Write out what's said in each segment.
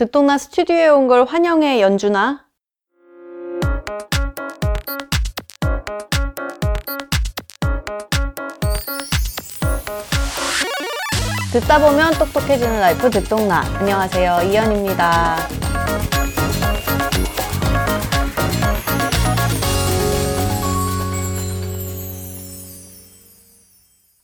듣똑라 스튜디오에 온 걸 환영해 연준아. 듣다 보면 똑똑해지는 라이프 듣똑라. 안녕하세요. 이현입니다.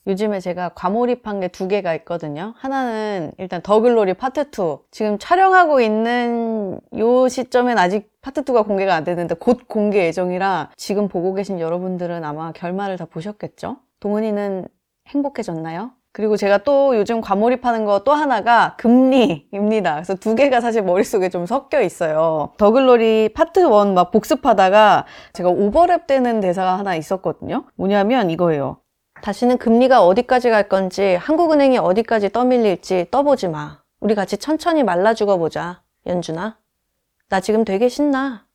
요즘에 제가 과몰입한 게 두 개가 있거든요. 하나는 일단 더글로리 파트 2. 지금 촬영하고 있는 요 시점엔 아직 파트 2가 공개가 안 됐는데 곧 공개 예정이라 지금 보고 계신 여러분들은 아마 결말을 다 보셨겠죠? 동은이는 행복해졌나요? 그리고 제가 또 요즘 과몰입하는 거 또 하나가 금리입니다. 그래서 두 개가 사실 머릿속에 좀 섞여 있어요. 더글로리 파트 1 막 복습하다가 제가 오버랩 되는 대사가 하나 있었거든요. 뭐냐면 이거예요. 다시는 금리가 어디까지 갈 건지 한국은행이 어디까지 떠밀릴지 떠보지 마. 우리 같이 천천히 말라 죽어보자. 연준아. 나 지금 되게 신나.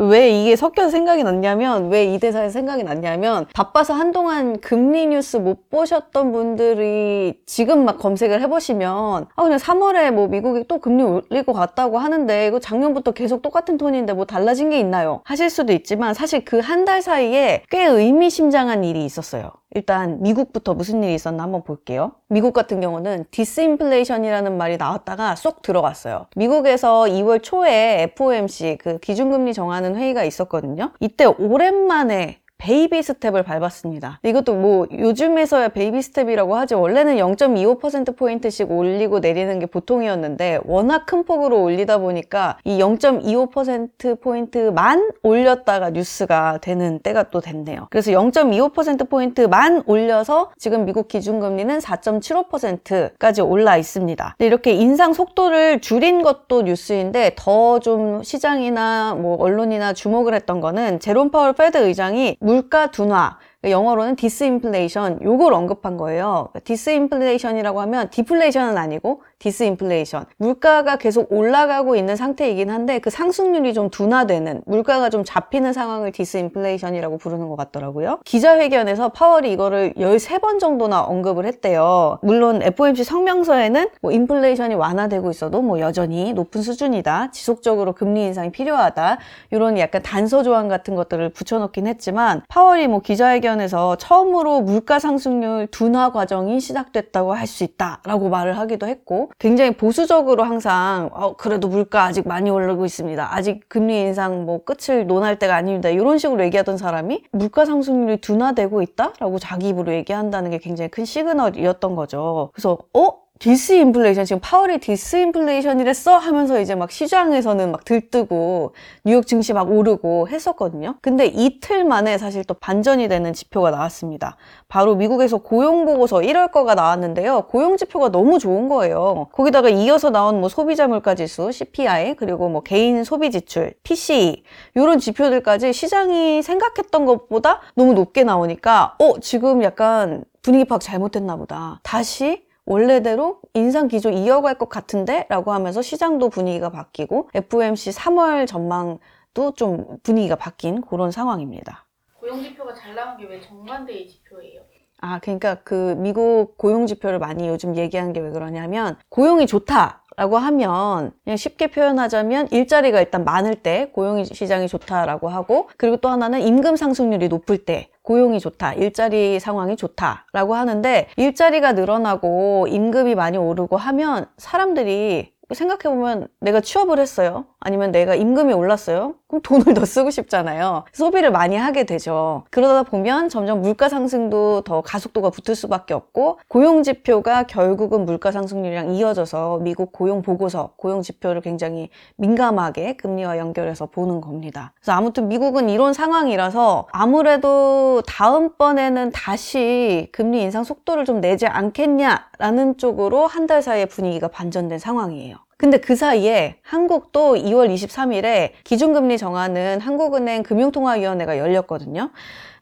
왜 이게 섞여서 생각이 났냐면 왜 이 대사에 생각이 났냐면 바빠서 한동안 금리 뉴스 못 보셨던 분들이 지금 막 검색을 해보시면 아 그냥 3월에 뭐 미국이 또 금리 올릴 것 같다고 하는데 이거 작년부터 계속 똑같은 톤인데 뭐 달라진 게 있나요? 하실 수도 있지만 사실 그 한 달 사이에 꽤 의미심장한 일이 있었어요. 일단 미국부터 무슨 일이 있었나 한번 볼게요. 미국 같은 경우는 디스인플레이션이라는 말이 나왔다가 쏙 들어갔어요. 미국에서 2월 초에 FOMC 그 기준금리 정하는 회의가 있었거든요. 이때 오랜만에 베이비 스텝을 밟았습니다. 이것도 뭐 요즘에서야 베이비 스텝이라고 하지 원래는 0.25%포인트씩 올리고 내리는 게 보통이었는데 워낙 큰 폭으로 올리다 보니까 이 0.25%포인트만 올렸다가 뉴스가 되는 때가 또 됐네요. 그래서 0.25%포인트만 올려서 지금 미국 기준금리는 4.75%까지 올라 있습니다. 이렇게 인상 속도를 줄인 것도 뉴스인데 더 좀 시장이나 뭐 언론이나 주목을 했던 거는 제롬 파월 페드 의장이 물가 둔화 영어로는 디스인플레이션 요걸 언급한 거예요. 디스인플레이션이라고 하면 디플레이션은 아니고 디스인플레이션. 물가가 계속 올라가고 있는 상태이긴 한데 그 상승률이 좀 둔화되는 물가가 좀 잡히는 상황을 디스인플레이션이라고 부르는 것 같더라고요. 기자회견에서 파월이 이거를 13번 정도나 언급을 했대요. 물론 FOMC 성명서에는 뭐 인플레이션이 완화되고 있어도 뭐 여전히 높은 수준이다. 지속적으로 금리 인상이 필요하다. 이런 약간 단서 조항 같은 것들을 붙여놓긴 했지만 파월이 뭐 기자회견에서 처음으로 물가 상승률 둔화 과정이 시작됐다고 할 수 있다라고 말을 하기도 했고 굉장히 보수적으로 항상 어, 그래도 물가 아직 많이 오르고 있습니다. 아직 금리 인상 뭐 끝을 논할 때가 아닙니다. 이런 식으로 얘기하던 사람이 물가 상승률이 둔화되고 있다라고 자기 입으로 얘기한다는 게 굉장히 큰 시그널이었던 거죠. 그래서 어? 디스인플레이션 지금 파월이 디스인플레이션이랬어 하면서 이제 막 시장에서는 막 들뜨고 뉴욕 증시 막 오르고 했었거든요. 근데 이틀 만에 사실 또 반전이 되는 지표가 나왔습니다. 바로 미국에서 고용 보고서 1월 거가 나왔는데요. 고용 지표가 너무 좋은 거예요. 거기다가 이어서 나온 뭐 소비자 물가 지수 CPI 그리고 뭐 개인 소비 지출 PCE 이런 지표들까지 시장이 생각했던 것보다 너무 높게 나오니까 어 지금 약간 분위기 파악 잘못했나 보다. 다시 원래대로 인상 기조 이어갈 것 같은데? 라고 하면서 시장도 분위기가 바뀌고 FOMC 3월 전망도 좀 분위기가 바뀐 그런 상황입니다. 고용 지표가 잘 나온 게 왜 정반대의 지표예요? 아, 그러니까 그 미국 고용 지표를 많이 요즘 얘기하는 게 왜 그러냐면 고용이 좋다. 라고 하면 그냥 쉽게 표현하자면 일자리가 일단 많을 때 고용 시장이 좋다라고 하고 그리고 또 하나는 임금 상승률이 높을 때 고용이 좋다, 일자리 상황이 좋다라고 하는데 일자리가 늘어나고 임금이 많이 오르고 하면 사람들이 생각해보면 내가 취업을 했어요. 아니면 내가 임금이 올랐어요. 그럼 돈을 더 쓰고 싶잖아요. 소비를 많이 하게 되죠. 그러다 보면 점점 물가 상승도 더 가속도가 붙을 수밖에 없고 고용 지표가 결국은 물가 상승률이랑 이어져서 미국 고용 보고서, 고용 지표를 굉장히 민감하게 금리와 연결해서 보는 겁니다. 그래서 아무튼 미국은 이런 상황이라서 아무래도 다음번에는 다시 금리 인상 속도를 좀 내지 않겠냐라는 쪽으로 한 달 사이에 분위기가 반전된 상황이에요. 근데 그 사이에 한국도 2월 23일에 기준금리 정하는 한국은행 금융통화위원회가 열렸거든요.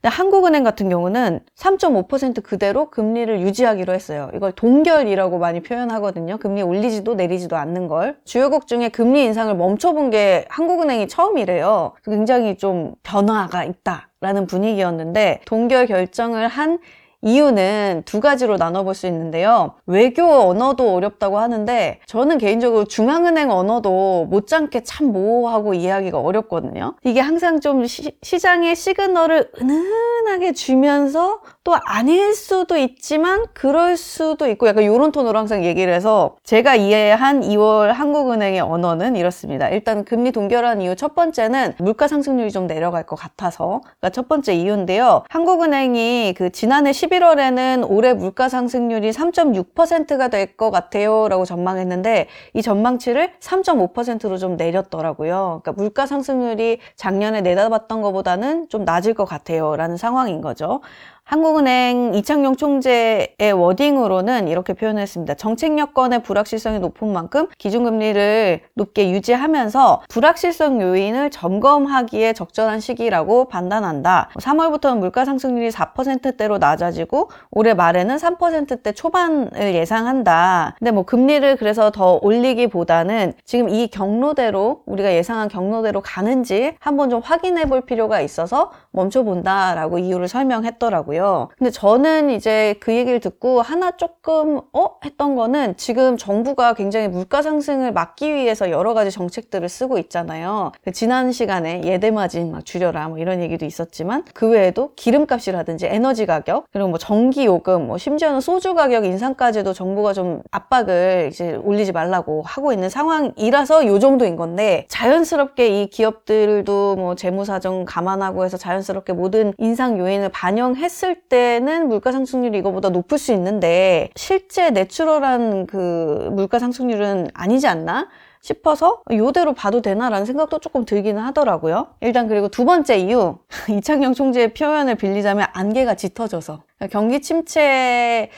근데 한국은행 같은 경우는 3.5% 그대로 금리를 유지하기로 했어요. 이걸 동결이라고 많이 표현하거든요. 금리 올리지도 내리지도 않는 걸. 주요국 중에 금리 인상을 멈춰본 게 한국은행이 처음이래요. 굉장히 좀 변화가 있다라는 분위기였는데 동결 결정을 한 이유는 두 가지로 나눠볼 수 있는데요. 외교 언어도 어렵다고 하는데 저는 개인적으로 중앙은행 언어도 못지않게 참 모호하고 이해하기가 어렵거든요. 이게 항상 좀 시, 장의 시그널을 은은 하게 주면서 또 아닐 수도 있지만 그럴 수도 있고 약간 이런 톤으로 항상 얘기를 해서 제가 이해한 2월 한국은행의 언어는 이렇습니다. 일단 금리 동결한 이유 첫 번째는 물가 상승률이 좀 내려갈 것 같아서 그러니까 첫 번째 이유인데요. 한국은행이 그 지난해 11월에는 올해 물가 상승률이 3.6%가 될 것 같아요 라고 전망했는데 이 전망치를 3.5%로 좀 내렸더라고요. 그러니까 물가 상승률이 작년에 내다봤던 것보다는 좀 낮을 것 같아요 라는 상황 인 거죠. 한국은행 이창용 총재의 워딩으로는 이렇게 표현했습니다. 정책 여건의 불확실성이 높은 만큼 기준금리를 높게 유지하면서 불확실성 요인을 점검하기에 적절한 시기라고 판단한다. 3월부터는 물가 상승률이 4%대로 낮아지고 올해 말에는 3%대 초반을 예상한다. 근데 뭐 금리를 그래서 더 올리기보다는 지금 이 경로대로 우리가 예상한 경로대로 가는지 한번 좀 확인해 볼 필요가 있어서 멈춰본다라고 이유를 설명했더라고요. 있고요. 근데 저는 이제 그 얘기를 듣고 하나 조금 어? 했던 거는 지금 정부가 굉장히 물가 상승을 막기 위해서 여러 가지 정책들을 쓰고 있잖아요. 그 지난 시간에 예대마진 막 줄여라 뭐 이런 얘기도 있었지만 그 외에도 기름값이라든지 에너지 가격 그리고 뭐 전기 요금 뭐 심지어는 소주 가격 인상까지도 정부가 좀 압박을 이제 올리지 말라고 하고 있는 상황이라서 요 정도인 건데 자연스럽게 이 기업들도 뭐 재무 사정 감안하고 해서 자연스럽게 모든 인상 요인을 반영했을 했을 때는 물가 상승률이 이거보다 높을 수 있는데 실제 내추럴한 그 물가 상승률은 아니지 않나? 싶어서 이대로 봐도 되나라는 생각도 조금 들기는 하더라고요. 일단 그리고 두 번째 이유 이창용 총재의 표현을 빌리자면 안개가 짙어져서 경기 침체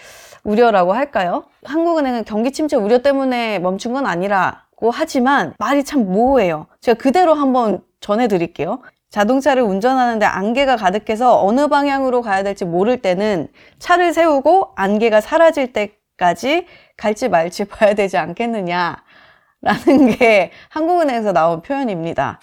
우려라고 할까요? 한국은행은 경기 침체 우려 때문에 멈춘 건 아니라고 하지만 말이 참 모호해요. 제가 그대로 한번 전해드릴게요. 자동차를 운전하는데 안개가 가득해서 어느 방향으로 가야 될지 모를 때는 차를 세우고 안개가 사라질 때까지 갈지 말지 봐야 되지 않겠느냐. 라는 게 한국은행에서 나온 표현입니다.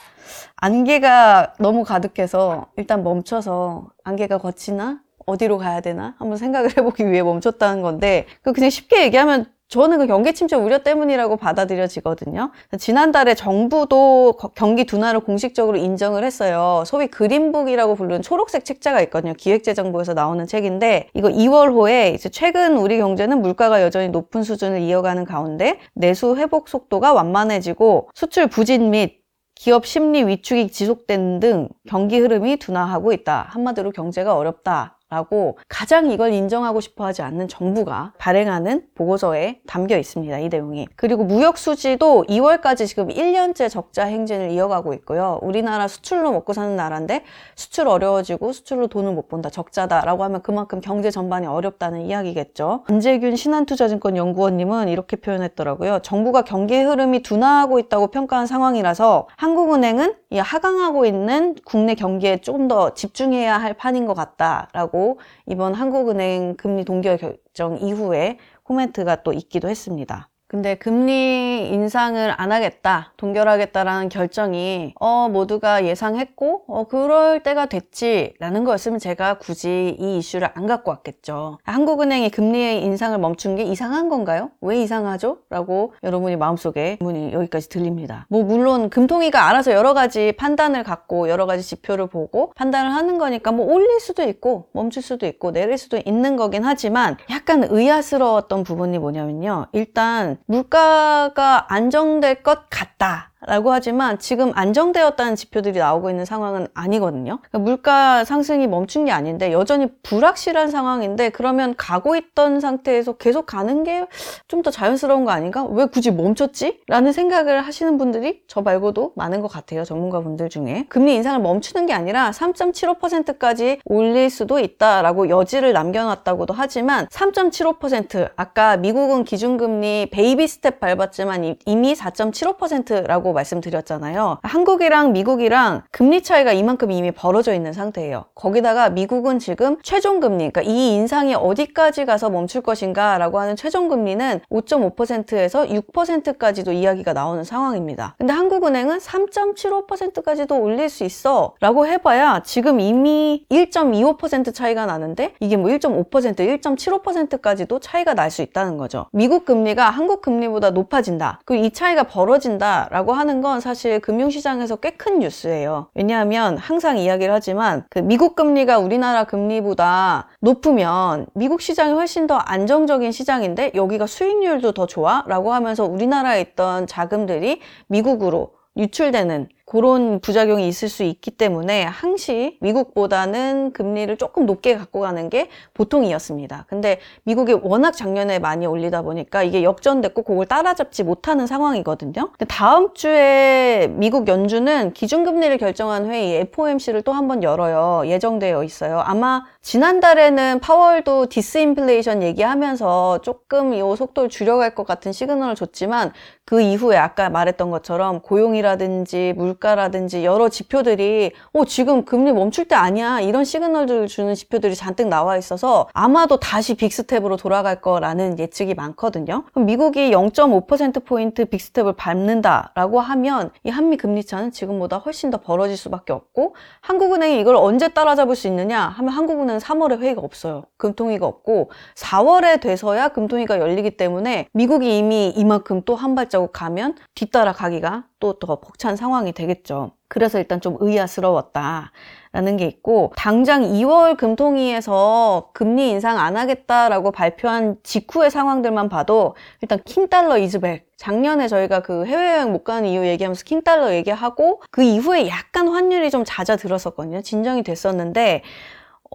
안개가 너무 가득해서 일단 멈춰서 안개가 거치나? 어디로 가야 되나? 한번 생각을 해보기 위해 멈췄다는 건데, 그 그냥 쉽게 얘기하면 저는 그 경기 침체 우려 때문이라고 받아들여지거든요. 지난달에 정부도 경기 둔화를 공식적으로 인정을 했어요. 소위 그린북이라고 부르는 초록색 책자가 있거든요. 기획재정부에서 나오는 책인데 이거 2월호에 이제 최근 우리 경제는 물가가 여전히 높은 수준을 이어가는 가운데 내수 회복 속도가 완만해지고 수출 부진 및 기업 심리 위축이 지속된 등 경기 흐름이 둔화하고 있다. 한마디로 경제가 어렵다. 라고 가장 이걸 인정하고 싶어 하지 않는 정부가 발행하는 보고서에 담겨 있습니다. 이 내용이. 그리고 무역 수지도 2월까지 지금 1년째 적자 행진을 이어가고 있고요. 우리나라 수출로 먹고 사는 나라인데 수출 어려워지고 수출로 돈을 못 본다. 적자다라고 하면 그만큼 경제 전반이 어렵다는 이야기겠죠. 안재균 신한투자증권 연구원님은 이렇게 표현했더라고요. 정부가 경기 흐름이 둔화하고 있다고 평가한 상황이라서 한국은행은 이 하강하고 있는 국내 경기에 조금 더 집중해야 할 판인 것 같다라고 이번 한국은행 금리 동결 결정 이후에 코멘트가 또 있기도 했습니다. 근데 금리 인상을 안 하겠다, 동결하겠다라는 결정이 어 모두가 예상했고 어 그럴 때가 됐지라는 거였으면 제가 굳이 이 이슈를 안 갖고 왔겠죠. 한국은행이 금리 인상을 멈춘 게 이상한 건가요? 왜 이상하죠? 라고 여러분이 마음속에 문이 여기까지 들립니다. 뭐 물론 금통위가 알아서 여러 가지 판단을 갖고 여러 가지 지표를 보고 판단을 하는 거니까 뭐 올릴 수도 있고 멈출 수도 있고 내릴 수도 있는 거긴 하지만 약간 의아스러웠던 부분이 뭐냐면요. 일단 물가가 안정될 것 같다. 라고 하지만 지금 안정되었다는 지표들이 나오고 있는 상황은 아니거든요. 그러니까 물가 상승이 멈춘 게 아닌데 여전히 불확실한 상황인데 그러면 가고 있던 상태에서 계속 가는 게 좀 더 자연스러운 거 아닌가? 왜 굳이 멈췄지? 라는 생각을 하시는 분들이 저 말고도 많은 것 같아요. 전문가분들 중에. 금리 인상을 멈추는 게 아니라 3.75%까지 올릴 수도 있다라고 여지를 남겨놨다고도 하지만 3.75% 아까 미국은 기준금리 베이비 스텝 밟았지만 이미 4.75%라고 있다라고 말씀드렸잖아요. 한국이랑 미국이랑 금리 차이가 이만큼 이미 벌어져 있는 상태예요. 거기다가 미국은 지금 최종 금리, 그러니까 이 인상이 어디까지 가서 멈출 것인가라고 하는 최종 금리는 5.5%에서 6%까지도 이야기가 나오는 상황입니다. 근데 한국은행은 3.75%까지도 올릴 수 있어 라고 해봐야 지금 이미 1.25% 차이가 나는데 이게 뭐 1.5%, 1.75%까지도 차이가 날 수 있다는 거죠. 미국 금리가 한국 금리보다 높아진다. 그리고 이 차이가 벌어진다 라고 하는 건 사실 금융시장에서 꽤 큰 뉴스예요. 왜냐하면 항상 이야기를 하지만 그 미국 금리가 우리나라 금리보다 높으면 미국 시장이 훨씬 더 안정적인 시장인데 여기가 수익률도 더 좋아? 라고 하면서 우리나라에 있던 자금들이 미국으로 유출되는 그런 부작용이 있을 수 있기 때문에 항시 미국보다는 금리를 조금 높게 갖고 가는 게 보통이었습니다. 근데 미국이 워낙 작년에 많이 올리다 보니까 이게 역전됐고 그걸 따라잡지 못하는 상황이거든요. 다음 주에 미국 연준은 기준금리를 결정한 회의 FOMC를 또 한 번 열어요. 예정되어 있어요. 아마 지난달에는 파월도 디스인플레이션 얘기하면서 조금 이 속도를 줄여갈 것 같은 시그널을 줬지만 그 이후에 아까 말했던 것처럼 고용이라든지 물가라든지 여러 지표들이 어 지금 금리 멈출 때 아니야 이런 시그널들을 주는 지표들이 잔뜩 나와 있어서 아마도 다시 빅스텝으로 돌아갈 거라는 예측이 많거든요. 그럼 미국이 0.5%포인트 빅스텝을 밟는다라고 하면 이 한미 금리 차는 지금보다 훨씬 더 벌어질 수밖에 없고 한국은행이 이걸 언제 따라잡을 수 있느냐 하면 한국은행은 3월에 회의가 없어요. 금통위가 없고 4월에 돼서야 금통위가 열리기 때문에 미국이 이미 이만큼 또 한 발 자국 가면 뒤따라 가기가 또 더 벅찬 상황이 되겠죠. 그래서 일단 좀 의아스러웠다. 라는 게 있고 당장 2월 금통위에서 금리 인상 안 하겠다라고 발표한 직후의 상황들만 봐도 일단 킹달러 이즈백 작년에 저희가 그 해외여행 못 가는 이유 얘기하면서 킹달러 얘기하고 그 이후에 약간 환율이 좀 잦아들었었거든요. 진정이 됐었는데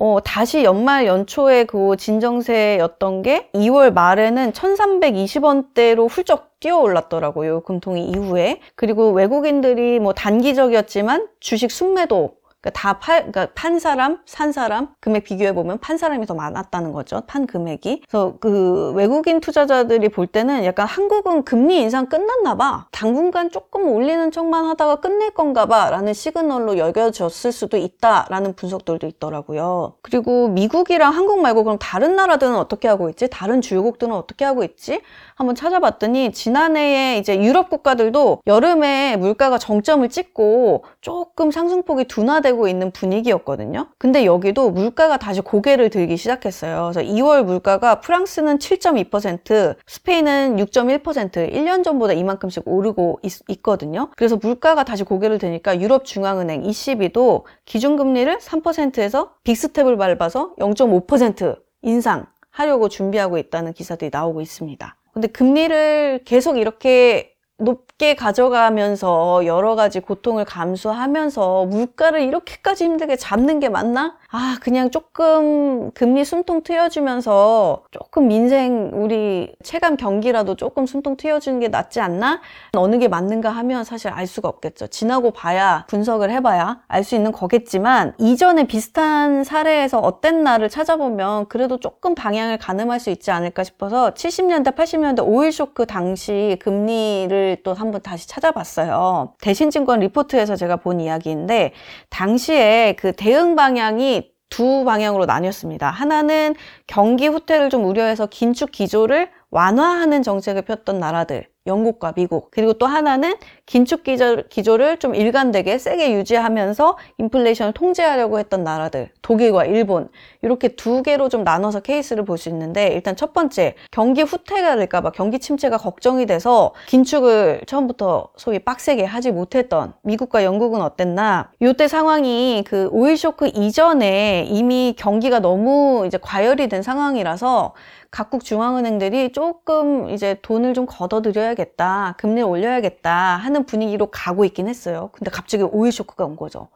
어, 다시 연말 연초에 그 진정세였던 게 2월 말에는 1320원대로 훌쩍 뛰어 올랐더라고요. 금통위 이후에. 그리고 외국인들이 뭐 단기적이었지만 주식 순매도 그러니까 다 팔, 그러니까 판 사람, 산 사람 금액 비교해 보면 판 사람이 더 많았다는 거죠. 판 금액이. 그래서 그 외국인 투자자들이 볼 때는 약간 한국은 금리 인상 끝났나 봐. 당분간 조금 올리는 척만 하다가 끝낼 건가 봐라는 시그널로 여겨졌을 수도 있다라는 분석들도 있더라고요. 그리고 미국이랑 한국 말고 그럼 다른 나라들은 어떻게 하고 있지? 다른 주요국들은 어떻게 하고 있지? 한번 찾아봤더니 지난해에 이제 유럽 국가들도 여름에 물가가 정점을 찍고 조금 상승폭이 둔화되 고 있는 분위기였거든요. 근데 여기도 물가가 다시 고개를 들기 시작했어요. 그래서 2월 물가가 프랑스는 7.2%, 스페인은 6.1%, 1년 전보다 이만큼씩 오르고 있, 거든요 그래서 물가가 다시 고개를 드니까 유럽 중앙은행 ECB도 기준금리를 3%에서 빅스텝을 밟아서 0.5% 인상 하려고 준비하고 있다는 기사들이 나오고 있습니다. 근데 금리를 계속 이렇게 높 게 가져가면서 여러 가지 고통을 감수하면서 물가를 이렇게까지 힘들게 잡는 게 맞나? 아, 그냥 조금 금리 숨통 트여주면서 조금 민생, 우리 체감 경기라도 조금 숨통 트여주는 게 낫지 않나? 어느 게 맞는가 하면 사실 알 수가 없겠죠. 지나고 봐야, 분석을 해봐야 알 수 있는 거겠지만, 이전에 비슷한 사례에서 어땠나를 찾아보면 그래도 조금 방향을 가늠할 수 있지 않을까 싶어서 70년대, 80년대 오일 쇼크 당시 금리를 또 한번 다시 찾아봤어요. 대신증권 리포트에서 제가 본 이야기인데, 당시에 그 대응 방향이 두 방향으로 나뉘었습니다. 하나는 경기 후퇴를 좀 우려해서 긴축 기조를 완화하는 정책을 폈던 나라들. 영국과 미국. 그리고 또 하나는 긴축 기조, 를좀 일관되게 세게 유지하면서 인플레이션을 통제하려고 했던 나라들. 독일과 일본. 이렇게 두 개로 좀 나눠서 케이스를 볼 수 있는데 일단 첫 번째 경기 후퇴가 될까봐 경기 침체가 걱정이 돼서 긴축을 처음부터 소위 빡세게 하지 못했던 미국과 영국은 어땠나? 이때 상황이 그 오일 쇼크 이전에 이미 경기가 너무 이제 과열이 된 상황이라서 각국 중앙은행들이 조금 이제 돈을 좀 걷어들여야 겠다, 금리를 올려야겠다 하는 분위기로 가고 있긴 했어요. 근데 갑자기 오일 쇼크가 온 거죠.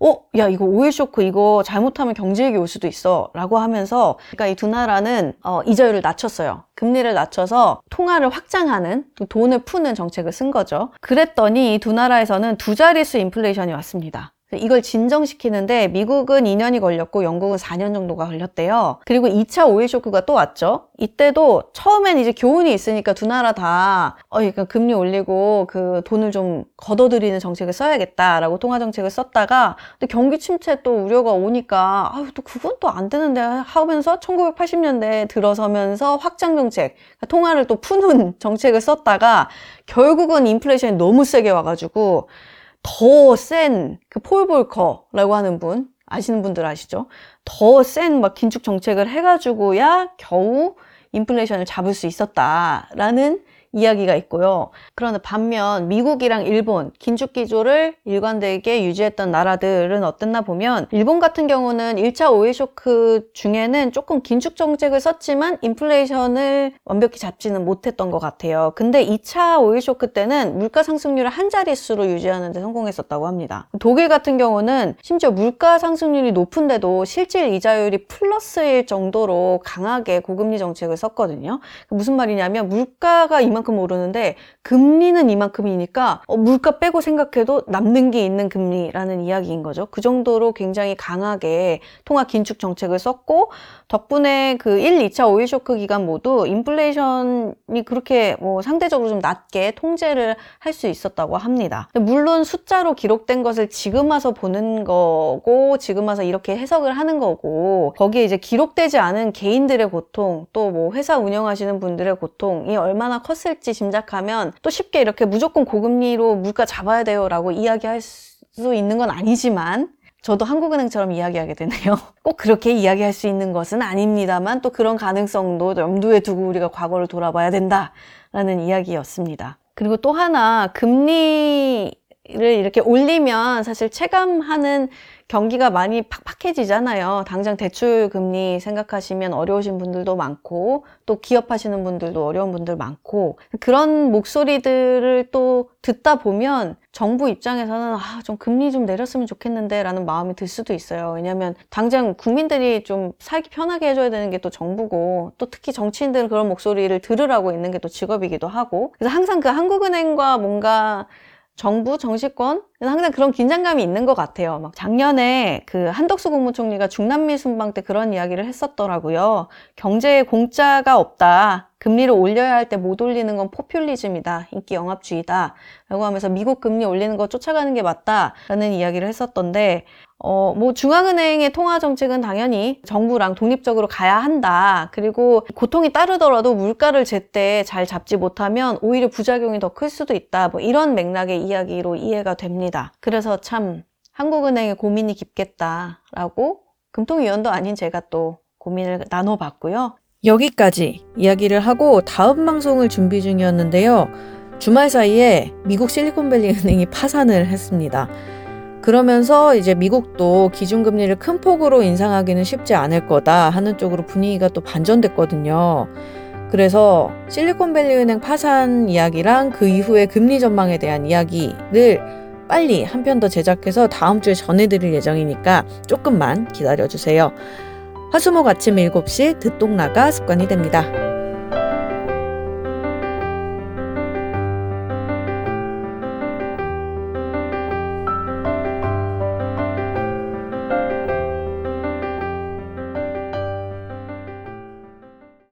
어, 야, 이거 오일 쇼크, 이거 잘못하면 경제위기 올 수도 있어. 라고 하면서, 그러니까 이 두 나라는, 어, 이자율을 낮췄어요. 금리를 낮춰서 통화를 확장하는, 돈을 푸는 정책을 쓴 거죠. 그랬더니 이 두 나라에서는 두 자릿수 인플레이션이 왔습니다. 이걸 진정시키는데 미국은 2년이 걸렸고 영국은 4년 정도가 걸렸대요. 그리고 2차 오일 쇼크가 또 왔죠. 이때도 처음엔 이제 교훈이 있으니까 두 나라 다 어, 그러니까 금리 올리고 그 돈을 좀 걷어들이는 정책을 써야겠다라고 통화 정책을 썼다가 근데 경기 침체 또 우려가 오니까 아유 또 그건 또 안 되는데 하면서 1980년대 들어서면서 확장 정책 그러니까 통화를 또 푸는 정책을 썼다가 결국은 인플레이션이 너무 세게 와가지고 더 센 그 폴 볼커라고 하는 분 아시는 분들 아시죠? 더 센 막 긴축 정책을 해가지고야 겨우 인플레이션을 잡을 수 있었다라는 이야기가 있고요. 그런데 반면 미국이랑 일본 긴축 기조를 일관되게 유지했던 나라들은 어땠나 보면 일본 같은 경우는 1차 오일 쇼크 중에는 조금 긴축 정책을 썼지만 인플레이션을 완벽히 잡지는 못했던 것 같아요. 근데 2차 오일 쇼크 때는 물가 상승률을 한 자릿수로 유지하는 데 성공했었다고 합니다. 독일 같은 경우는 심지어 물가 상승률이 높은데도 실질 이자율이 플러스일 정도로 강하게 고금리 정책을 썼거든요. 무슨 말이냐면 물가가 이만큼 오르는데 금리는 이만큼이니까 어, 물가 빼고 생각해도 남는 게 있는 금리라는 이야기인 거죠. 그 정도로 굉장히 강하게 통화 긴축 정책을 썼고 덕분에 그 1, 2차 오일 쇼크 기간 모두 인플레이션이 그렇게 뭐 상대적으로 좀 낮게 통제를 할 수 있었다고 합니다. 물론 숫자로 기록된 것을 지금 와서 보는 거고 지금 와서 이렇게 해석을 하는 거고 거기에 이제 기록되지 않은 개인들의 고통 또 뭐 회사 운영하시는 분들의 고통이 얼마나 컸을지 짐작하면 또 쉽게 이렇게 무조건 고금리로 물가 잡아야 돼요라고 이야기할 수 있는 건 아니지만 저도 한국은행처럼 이야기하게 되네요. 꼭 그렇게 이야기할 수 있는 것은 아닙니다만 또 그런 가능성도 염두에 두고 우리가 과거를 돌아봐야 된다라는 이야기였습니다. 그리고 또 하나 금리 를 이렇게 올리면 사실 체감하는 경기가 많이 팍팍해지잖아요. 당장 대출 금리 생각하시면 어려우신 분들도 많고 또 기업하시는 분들도 어려운 분들 많고 그런 목소리들을 또 듣다 보면 정부 입장에서는 아, 좀 금리 좀 내렸으면 좋겠는데 라는 마음이 들 수도 있어요. 왜냐하면 당장 국민들이 좀 살기 편하게 해줘야 되는 게 또 정부고 또 특히 정치인들은 그런 목소리를 들으라고 있는 게 또 직업이기도 하고 그래서 항상 그 한국은행과 뭔가 정부, 정치권 항상 그런 긴장감이 있는 것 같아요. 막 작년에 그 한덕수 국무총리가 중남미 순방 때 그런 이야기를 했었더라고요. 경제에 공짜가 없다. 금리를 올려야 할 때 못 올리는 건 포퓰리즘이다. 인기 영합주의다. 라고 하면서 미국 금리 올리는 거 쫓아가는 게 맞다. 라는 이야기를 했었던데, 어, 뭐 중앙은행의 통화 정책은 당연히 정부랑 독립적으로 가야 한다. 그리고 고통이 따르더라도 물가를 제때 잘 잡지 못하면 오히려 부작용이 더 클 수도 있다. 뭐 이런 맥락의 이야기로 이해가 됩니다. 그래서 참 한국은행의 고민이 깊겠다라고 금통위원도 아닌 제가 또 고민을 나눠봤고요. 여기까지 이야기를 하고 다음 방송을 준비 중이었는데요. 주말 사이에 미국 실리콘밸리 은행이 파산을 했습니다. 그러면서 이제 미국도 기준금리를 큰 폭으로 인상하기는 쉽지 않을 거다 하는 쪽으로 분위기가 또 반전됐거든요. 그래서 실리콘밸리 은행 파산 이야기랑 그 이후에 금리 전망에 대한 이야기를 빨리 한 편 더 제작해서 다음 주에 전해드릴 예정이니까 조금만 기다려주세요. 화수목 아침 7시 듣동나가 습관이 됩니다.